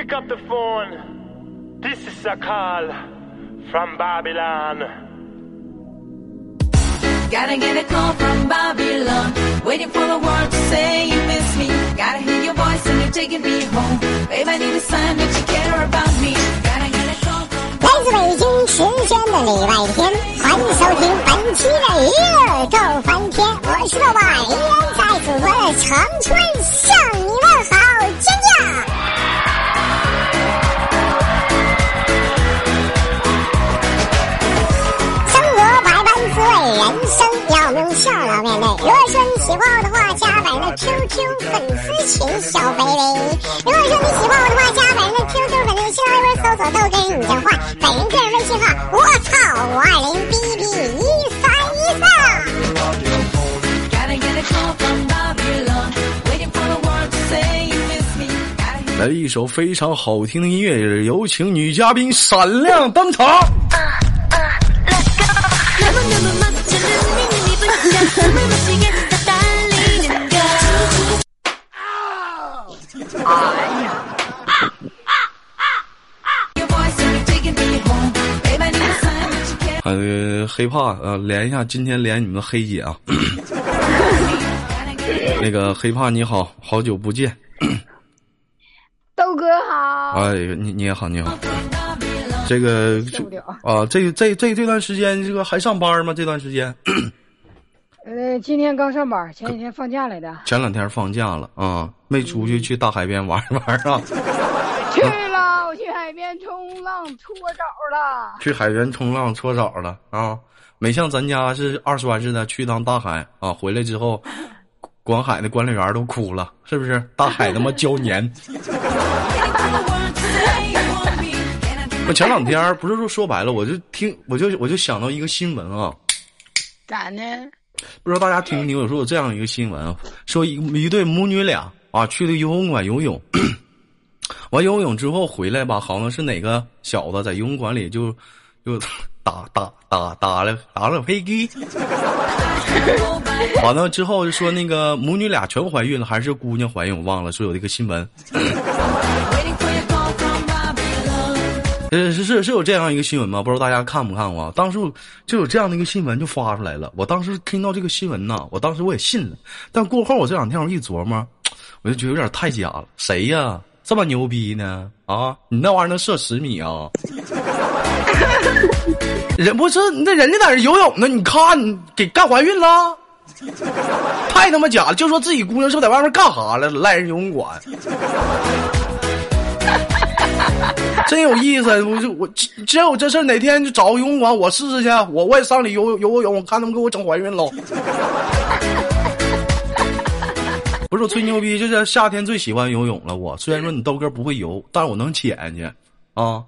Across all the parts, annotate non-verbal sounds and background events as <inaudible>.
Pick up the phone. This is a call from Babylon. Gotta get a call from Babylon. Waiting for the world to say you miss me. Gotta hear your voice and you're taking me home. Babe, I need a sign that you care about me. Gotta get a call from 来自北京时间的礼拜天，欢迎收听本期的娱乐逗翻天，我是豆瓣，依然在祖国的长春向你问好，真假？ 人生要微笑，老妹妹。如果说你喜欢我的话，加本人的 QQ 粉丝群，小肥肥。如果说你喜欢我的话，加本人的 QQ 粉丝群，微微搜索豆哥你的话，本人个人微信号，我操五二零 bb 一三一三。来一首非常好听的音乐，有请女嘉宾闪亮登场。呃，黑怕呃，连一下，今天连你们的黑姐啊。<laughs> 那个黑怕你好，好久不见。豆哥好，哎，你你也好，你好。这个。啊，这这这这段时间，这个还上班吗？这段时间呃，今天刚上班，前几天放假来的。前两天放假了啊，没出去去大海边玩一玩啊？<laughs> 去了，我去海边冲浪搓澡了。去海边冲浪搓澡了啊？没像咱家是二栓似的去趟大海啊，回来之后，管海的管理员都哭了，是不是？大海他妈胶黏。Waiting for the world to say you want me. Can I do 我前两天不是说说白了，我就听我就我就想到一个新闻啊，咋呢？不知道大家听没听？有说有这样一个新闻，说一一对母女俩啊去了游泳馆游泳，<clears throat> 完游泳之后回来吧，好像是哪个小子在游泳馆里就就打打打打了打了飞机，<laughs> 完了之后就说那个母女俩全怀孕了，还是姑娘怀孕，我忘了，说有这个新闻，呃，是是是有这样一个新闻吗？不知道大家看不看过？当时就有这样的一个新闻就发出来了。我当时听到这个新闻呐，我当时我也信了。但过后我这两天我一琢磨，我就觉得有点太假了。谁呀？这么牛逼呢？啊，你那玩意儿能射十米啊？<laughs> 人不是那人家在那游泳呢，你看给干怀孕了，太他妈假了！就说自己姑娘是不是在外面干啥了，赖人游泳馆。真有意思，我就我只要有这事，哪天就找个游泳馆，我试试去，我我也上里游游个泳，我看他们给我整怀孕喽。<laughs> 不是我吹牛逼，就是夏天最喜欢游泳了。我虽然说你豆哥不会游，但是我能潜去啊。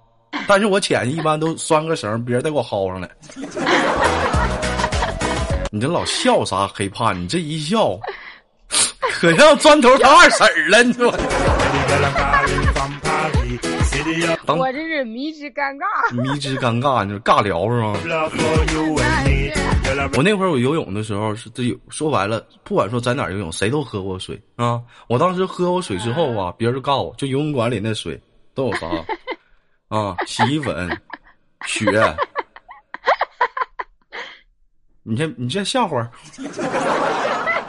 但是我潜一般都拴个绳，别人再给我薅上来。<laughs> 你这老笑啥？黑怕你这一笑，可像砖头他二婶了，你说。当我这是迷之尴尬。<laughs> 迷之尴尬，你说尬聊是吗？我那会儿我游泳的时候是这有说白了，不管说在哪儿游泳，谁都喝过水啊。我当时喝过水之后啊，别人就告诉我，就游泳馆里那水都有啥 <laughs> 啊？洗衣粉、血。你先你先笑会儿，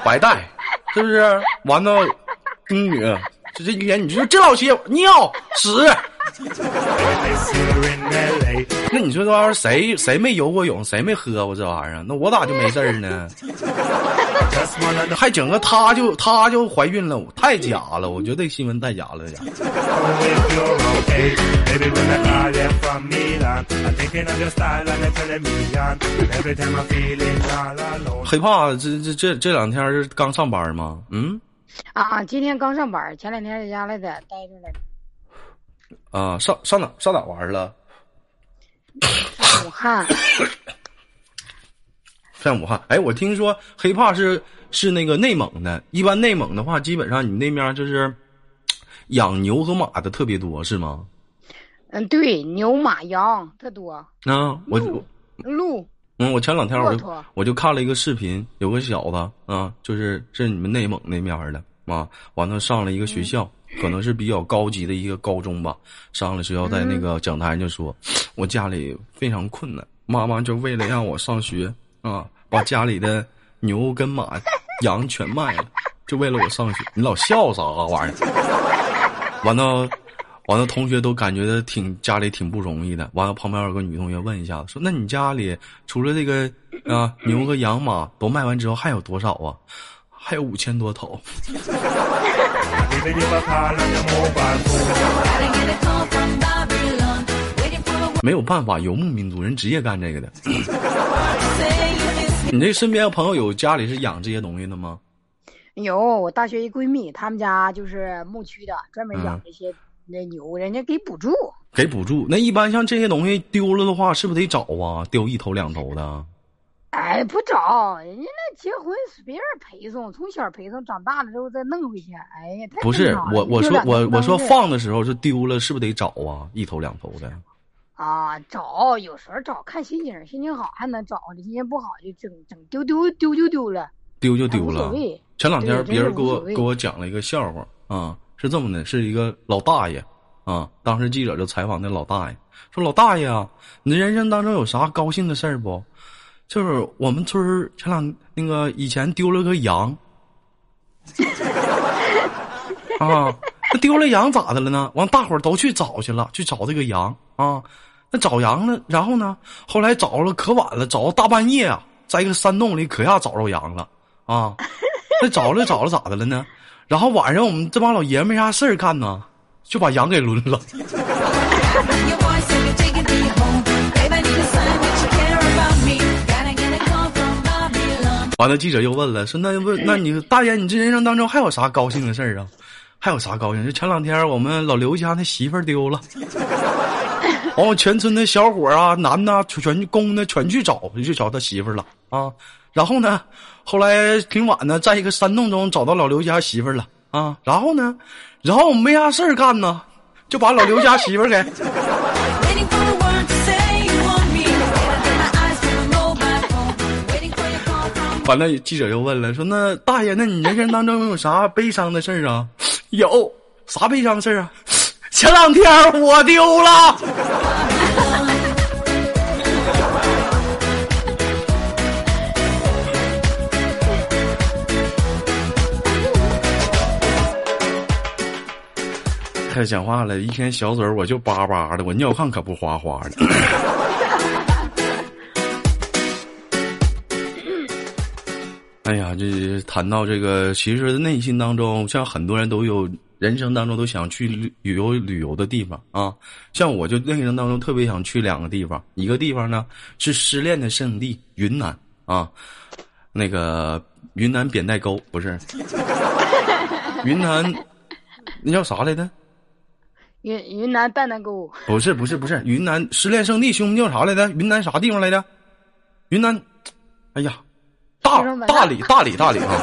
白带是不是？完了，丁女，这这一天你说这老些尿屎。<laughs> 那你说这玩意儿谁谁没游过泳，谁没喝过这玩意儿？那我咋就没事儿呢？还整个她就她就怀孕了，太假了！我觉得这新闻太假了，呀。<laughs> 黑怕这这这这两天是刚上班吗？嗯啊，今天刚上班，前两天在家来的，待着来的。啊，上上哪上哪玩儿了？武汉，<coughs> 在武汉。哎，我听说黑怕是是那个内蒙的，一般内蒙的话，基本上你们那边就是养牛和马的特别多，是吗？嗯，对，牛马羊特多，啊，我鹿鹿嗯，我前两天我就我就看了一个视频，有个小子啊，就是是你们内蒙那面的啊，完了上了一个学校，可能是比较高级的一个高中吧。上了学校，在那个讲台上就说：“我家里非常困难，妈妈就为了让我上学啊，把家里的牛跟马、羊全卖了，就为了我上学。”你老笑啥玩意儿？<laughs> 完了，完了，同学都感觉挺家里挺不容易的。完了，旁边有个女同学问一下，说：“那你家里除了这个啊牛和羊马都卖完之后，还有多少啊？”还有五千多头。<laughs> 没有办法，游牧民族人职业干这个的。<laughs> 你这身边的朋友有家里是养这些东西的吗？有我大学一闺蜜，他们家就是牧区的，专门养嗯这些那牛，人家给补助。给补助。那一般像这些东西丢了的话，是不是得找啊？丢一头两头的。哎，不找，人家那结婚是别人陪送，从小陪送，长大了之后再弄回去。哎呀，不是我，我说我我说放的时候是丢了，是不是得找啊？一头两头的。啊，找有时候找看心情，心情好还能找，心情不好就整整丢丢丢就丢了，丢就丢了。前两天别人给我给我讲了一个笑话啊，是这么的，是一个老大爷啊，当时记者就采访那老大爷，说老大爷啊，你的人生当中有啥高兴的事儿不？就是我们村儿前两那个以前丢了个羊，<laughs> 啊，那丢了羊咋的了呢？完，大伙儿都去找去了，去找这个羊啊。那找羊呢，然后呢，后来找了可晚了，找到大半夜啊，在一个山洞里可下找着羊了啊。那找了找了咋的了呢？然后晚上我们这帮老爷们没啥事儿干呢，就把羊给抡了。<laughs> 完了，记者又问了，说那问那你 <clears throat> 大爷，你这人生当中还有啥高兴的事儿啊？还有啥高兴？就前两天我们老刘家那媳妇儿丢了，<laughs> 完我全村的小伙儿啊，男的啊全公的全去找，就找他媳妇儿了啊。然后呢，后来挺晚的，在一个山洞中找到老刘家媳妇儿了啊。然后呢，然后我没啥事儿干呢，就把老刘家媳妇儿给完了，记者又问了，说那大爷，那你人生当中有啥悲伤的事儿啊？<sniffs> 有啥悲伤的事儿啊？前两天我丢了。开始讲话了，一天小嘴儿我就叭叭的，我尿炕可不哗哗的。哎呀，这谈到这个，其实内心当中，像很多人都有人生当中都想去旅旅游旅游的地方啊。像我就内心当中特别想去两个地方，一个地方呢是失恋的圣地云南啊，那个云南扁带沟不是，云南那叫啥来着？云云南蛋蛋沟，不是不是不是，云南失恋圣地，兄弟叫啥来着？云南啥地方来着？云南，哎呀，大大理大理大理啊！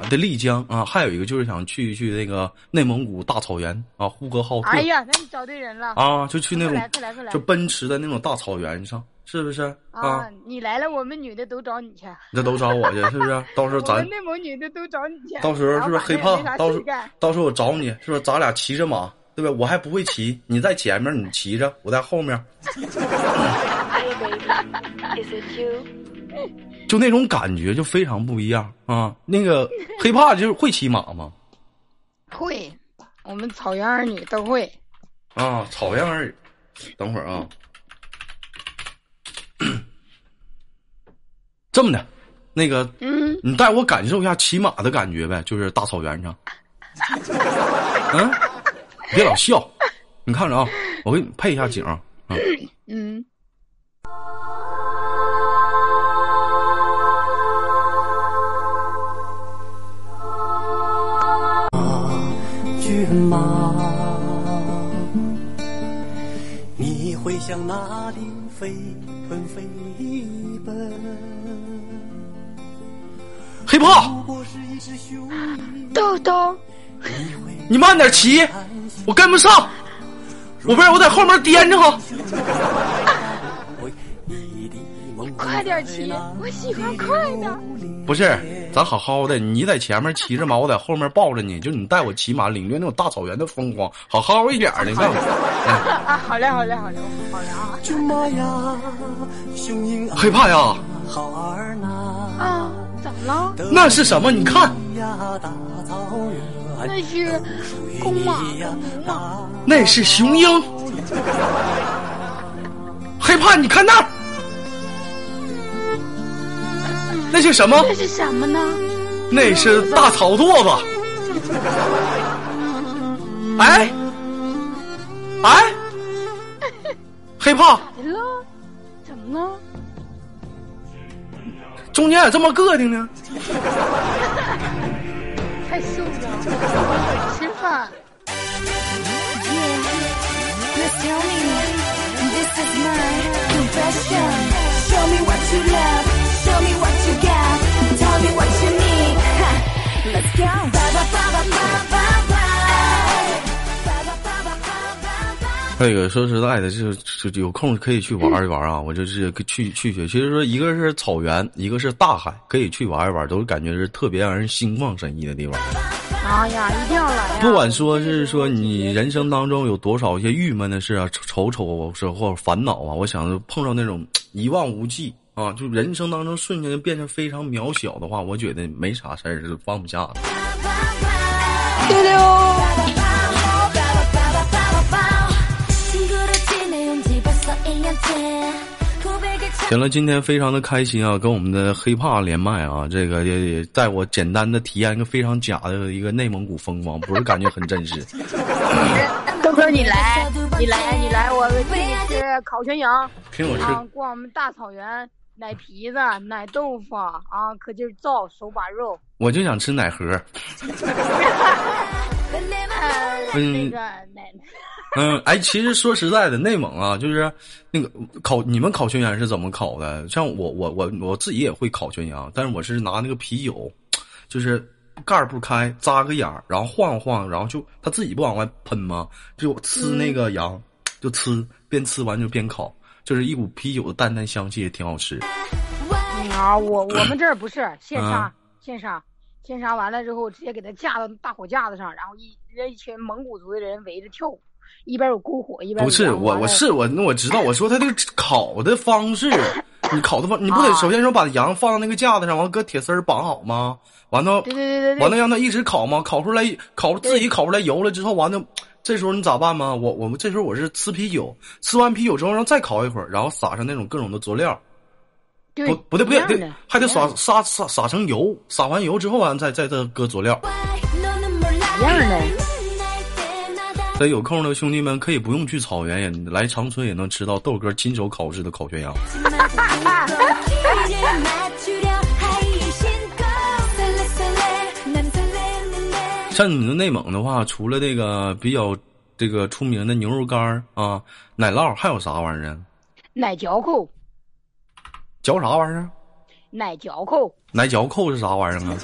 啊，的丽江啊，还有一个就是想去一去那个内蒙古大草原啊，呼和浩特哎呀，那你找对人了啊，就去那种快来来就奔驰的那种大草原上，是不是啊啊！？你来了，我们女的都找你去，这都找我去，是不是？<laughs> 到时候咱们内蒙女的都找你去。到时候是不是黑怕然后晚上也没？啥到时候到时候我找你，是不是？咱俩骑着马，对吧？我还不会骑，你在前面，你骑着，我在后面，<laughs> <laughs> 就那种感觉就非常不一样啊！那个 <laughs> 黑怕就是会骑马吗？会，我们草原儿女都会。啊，草原儿，等会儿啊，<coughs> 这么的，那个，嗯，你带我感受一下骑马的感觉呗，就是大草原上。<laughs> 嗯，别老笑，你看着啊，我给你配一下景啊。啊嗯，骏马，你会向哪里飞奔飞奔？黑怕，不过是一只雄鹰，豆豆，你慢点骑，我跟不上，我不是我在后面颠着哈。<laughs> 快点骑，我喜欢快的。不是，咱好好的，你在前面骑着马，我在后面抱着你，就你带我骑马，领略那种大草原的风光，好好一点的，你看我。<laughs> 啊，好嘞，好嘞，好嘞，好嘞啊骏马呀，雄鹰害怕呀？好儿呐，啊！怎么了？那是什么？你看，那是公马呀跟母马。那是雄鹰。害怕？你看那儿，那是什么？那是什么呢？那是大草垛子。哎，哎，黑胖。了？怎么了？中间咋这么膈应呢？<laughs> 太瘦了。吃饭。Show me what you got. Tell me what you need. 这个说实在的，就就有空可以去玩一玩啊！我就是去去去，其实说一个是草原，一个是大海，可以去玩一玩，都是感觉是特别让人心旷神怡的地方。哎呀，一定要来！不管说是说你人生当中有多少一些郁闷的事啊、愁愁是或者烦恼啊，我想碰上那种 <tsk> 一望无际啊就人生当中瞬间就变成非常渺小的话我觉得没啥事儿是放不下的。行了今天非常的开心啊跟我们的黑怕连麦啊这个也也带我简单的体验一个非常假的一个内蒙古风光不是感觉很真实。<laughs> 哥哥你来你来你来我喂你吃烤全羊听我逛我们大草原奶皮子、奶豆腐啊，可劲儿造手把肉。我就想吃奶盒。呃，<laughs> 嗯那个奶，嗯，哎，其实说实在的，内蒙啊，就是那个烤，你们烤全羊是怎么烤的？像我，我，我，我自己也会烤全羊，但是我是拿那个啤酒，就是盖儿不开，扎个眼儿，然后晃晃，然后就它自己不往外喷吗？就呲那个羊，就呲，边呲完就边烤，就是一股啤酒的淡淡香气，也挺好吃。嗯啊，我我们这儿不是现嗯杀，现杀，现杀完了之后，直接给它架到大火架子上，然后一人一群蒙古族的人围着跳舞，一边有篝火，一边有不是我，我是我，那我知道。我说他这个烤的方式，你烤的方，你不得啊首先说把羊放到那个架子上，完搁铁丝绑好吗？完了，对对对对对，完了让它一直烤吗？烤出来，烤自己烤出来油了之后，完了，这时候你咋办吗？我我们这时候我是吃啤酒，吃完啤酒之后然后再烤一会儿，然后撒上那种各种的佐料，不不对不对，还得撒撒撒撒成油，撒完油之后完再再再搁佐料，一样的？这有空的兄弟们可以不用去草原，也来长春也能吃到豆哥亲手烤制的烤全羊。<laughs> 像你们内蒙的话，除了这个比较这个出名的牛肉干儿啊、奶酪，还有啥玩意儿啊？奶嚼扣，嚼啥玩意儿啊？奶嚼扣，奶嚼扣是啥玩意儿啊？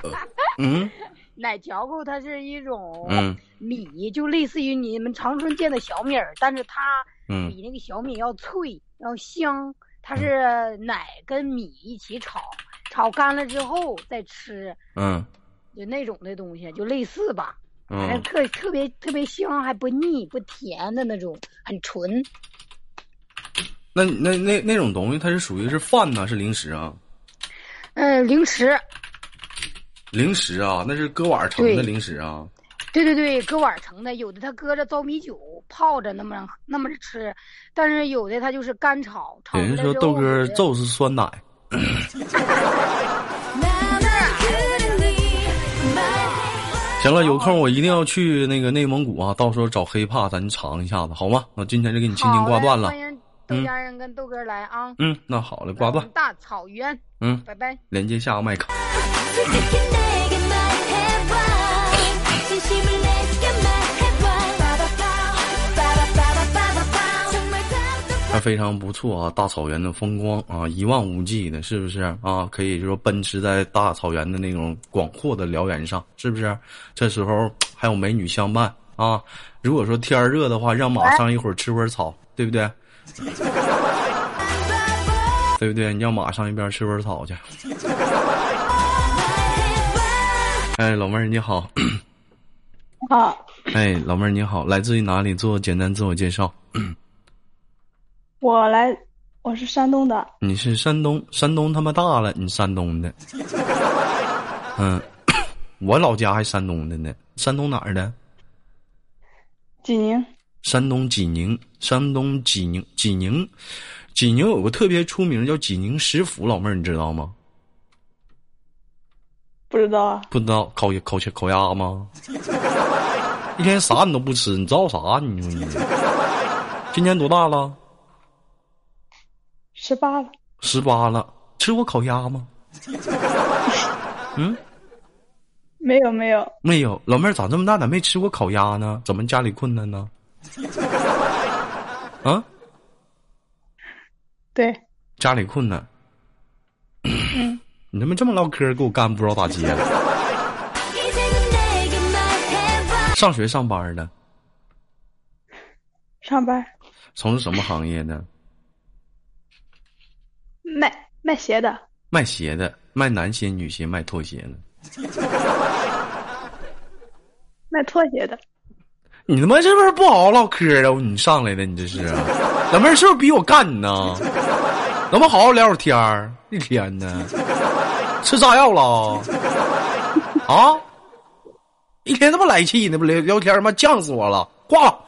<laughs> 嗯奶嚼扣它是一种嗯米，就类似于你们长春见的小米儿，但是它嗯比那个小米要脆要香。它是奶跟米一起炒，炒干了之后再吃，嗯就那种的东西，就类似吧。反正嗯，特特别特别香，还不腻不甜的那种，很纯。那那那那种东西，它是属于是饭呢，是零食啊？嗯，零食，零食啊，那是搁碗盛的零食啊。对对对，搁碗盛的，有的它搁着糟米酒泡着那么那么着吃，但是有的它就是干炒，炒有人说豆哥就是酸奶，<laughs> 行了，有空我一定要去那个内蒙古啊，到时候找黑怕咱尝一下子，好吗？那今天就给你轻轻挂断了欢。迎豆家人跟豆哥来啊！嗯，那好了，挂断。大草原，嗯，拜拜。连接下个麦克。<laughs> 那非常不错啊，大草原的风光啊，一望无际的，是不是啊？可以就说奔驰在大草原的那种广阔的辽原上，是不是？这时候还有美女相伴啊。如果说天儿热的话，让马上一会儿吃会儿草，对不对？<laughs> 对不对？你让马上一边吃会儿草去。哎，老妹儿你好，好，哎，老妹儿你好，来自于哪里？做简单自我介绍。我来，我是山东的，你是山东，山东他妈大了，你山东的。嗯，<coughs> 我老家还山东的呢，山东哪儿的？济宁。山东济宁，山东济宁，济宁，济宁有个特别出名叫济宁食府，老妹儿你知道吗？不知道啊，不知道烤烤烤烤鸭吗？<laughs> 一天啥你都不吃，你知道啥？你说你今年多大了？十八了，十八了，吃过烤鸭吗？嗯，没有没有，没有。老妹儿长这么大咋没吃过烤鸭呢？怎么家里困难呢？啊，对，家里困难。你他妈这么唠嗑，给我干不知道咋接了。上学上班的，上班从事什么行业的？卖卖鞋的，卖鞋的，卖男鞋、女鞋，卖拖鞋的。<laughs> 卖拖鞋的，你他妈是不是不好好唠嗑啊？你上来的，你这是老妹儿是不是逼我干你呢？能不能好好聊会儿天儿？一天呢，吃炸药了啊？一天他妈来气呢，不聊聊天他妈犟死我了，挂了。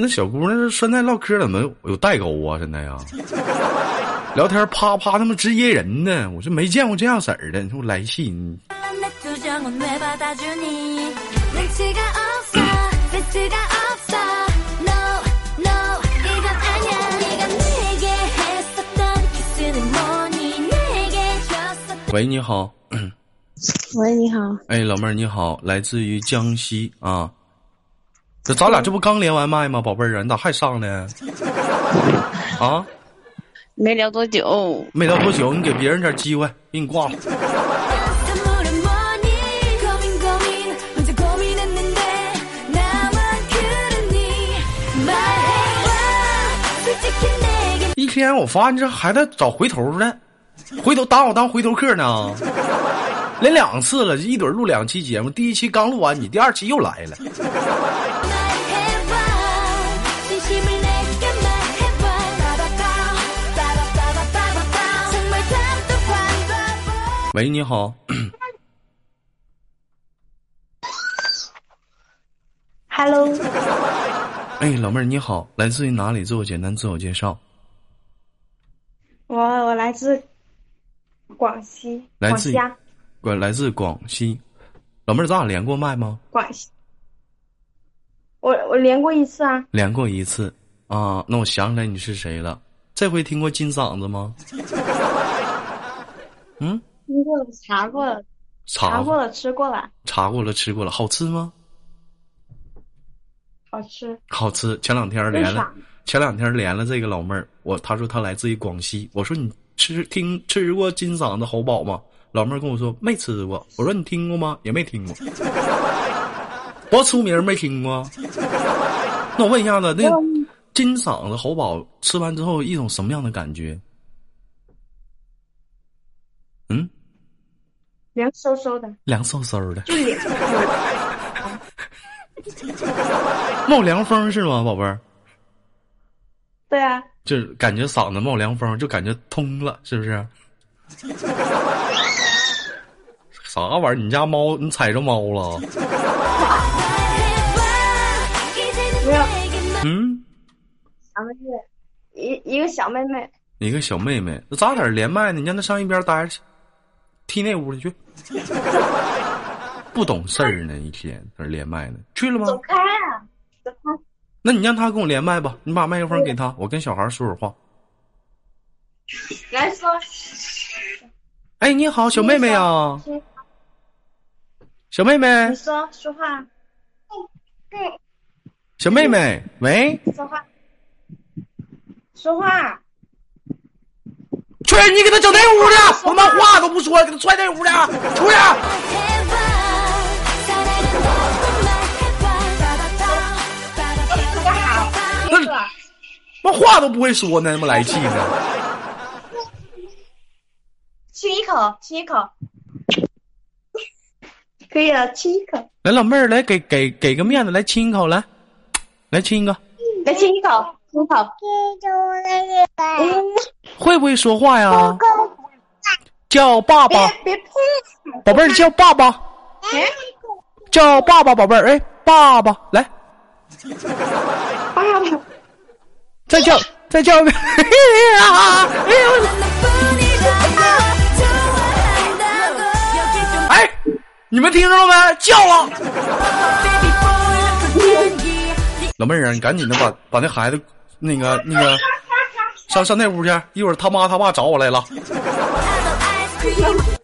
那小姑娘现在唠嗑怎么有代沟啊现在呀聊天啪啪他妈直接人呢我就没见过这样式儿的你说我来气你。喂你好。喂你好。哎老妹儿你好来自于江西啊。这咱俩这不刚连完麦吗？宝贝儿啊你咋还上呢？啊？没聊多久。没聊多久你给别人点机会给你挂了。一天我发现这还在找回头呢回头打我当回头客呢。连两次了一准录两期节目第一期刚录完你第二期又来了。喂，你好，，Hello，哎，老妹儿你好，来自于哪里？自我简单自我介绍。我我来自广西，来自广西啊，广来自广西，老妹儿，咱俩连过麦吗？广西，我我连过一次啊，连过一次啊，那我想起来你是谁了。这回听过金嗓子吗？<laughs> 嗯，听过了，查过了，查查过了，吃过了，查过了，吃过了，好吃吗？好吃，好吃。前两天连了，前两天连了这个老妹儿，我她说她来自于广西，我说你吃听吃过金嗓子喉宝吗？老妹儿跟我说没吃过，我说你听过吗？也没听过，<laughs> 多出名没听过。那我问一下子，那金嗓子喉宝吃完之后一种什么样的感觉？嗯，凉飕飕的，凉飕飕的，冒凉风是吗，宝贝儿？对啊，就是感觉嗓子冒凉风，就感觉通了，是不是？啥玩意儿？你家猫，你踩着猫了？没有。嗯，三个月，一一个小妹妹，一个小妹妹，那咋俩连麦呢？你让她上一边待着去，踢那屋里去。<laughs> 不懂事儿呢，一天在这连麦呢，去了吗？走开啊，走开，那你让他跟我连麦吧，你把麦克风给他，我跟小孩说会儿话。来说，哎，你好，小妹妹啊，小妹妹。你，说说话，小妹妹，喂，说话，说话。去你给他整那屋去！我他妈话都不说，给他踹那屋去！出去！那妈话都不会说呢，那么来气呢？亲一口，亲一口，可以了，亲一口，来，老妹儿，来给给给个面子，来亲一口，来，来亲一个。来亲一口，会不会说话呀？叫爸爸，别碰。宝贝儿叫爸爸，哎，叫爸爸，宝贝儿，哎，爸爸，来，爸爸，再叫，再叫一遍。<laughs> 哎，你们听着了没？叫啊。<laughs> 老妹儿啊，你赶紧的把把那孩子，那个那个，上上那屋去，一会儿他妈他爸找我来了。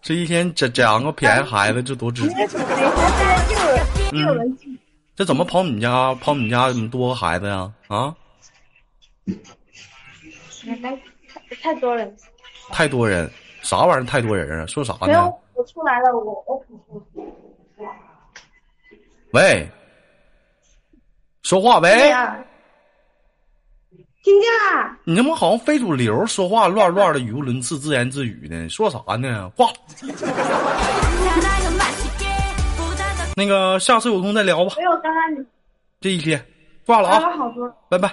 这一天捡捡个便宜孩子，这多值。嗯，这怎么跑你们家？跑你们家怎么多个孩子呀？啊，太太多人。太多人，啥玩意儿？太多人啊？说啥呢？，我出来了，我我喂，说话喂，听见啦？你他妈好像非主流，说话乱乱的，语无伦次，自言自语呢，说啥呢？挂。<laughs> 那个下次有空再聊吧，没有，刚刚你这一天挂了聊啊，了好多。拜拜。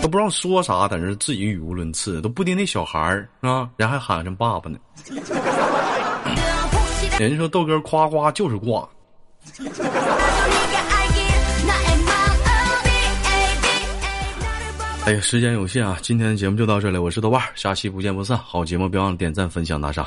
都不知道说啥，在那自己语无伦次，都不听那小孩儿啊，人还喊上爸爸呢。<laughs> 人家说豆哥夸夸就是挂，<laughs> 哎呀，时间有限啊，今天的节目就到这里，我是豆瓣，下期不见不散。好节目别忘了点赞、分享、打赏。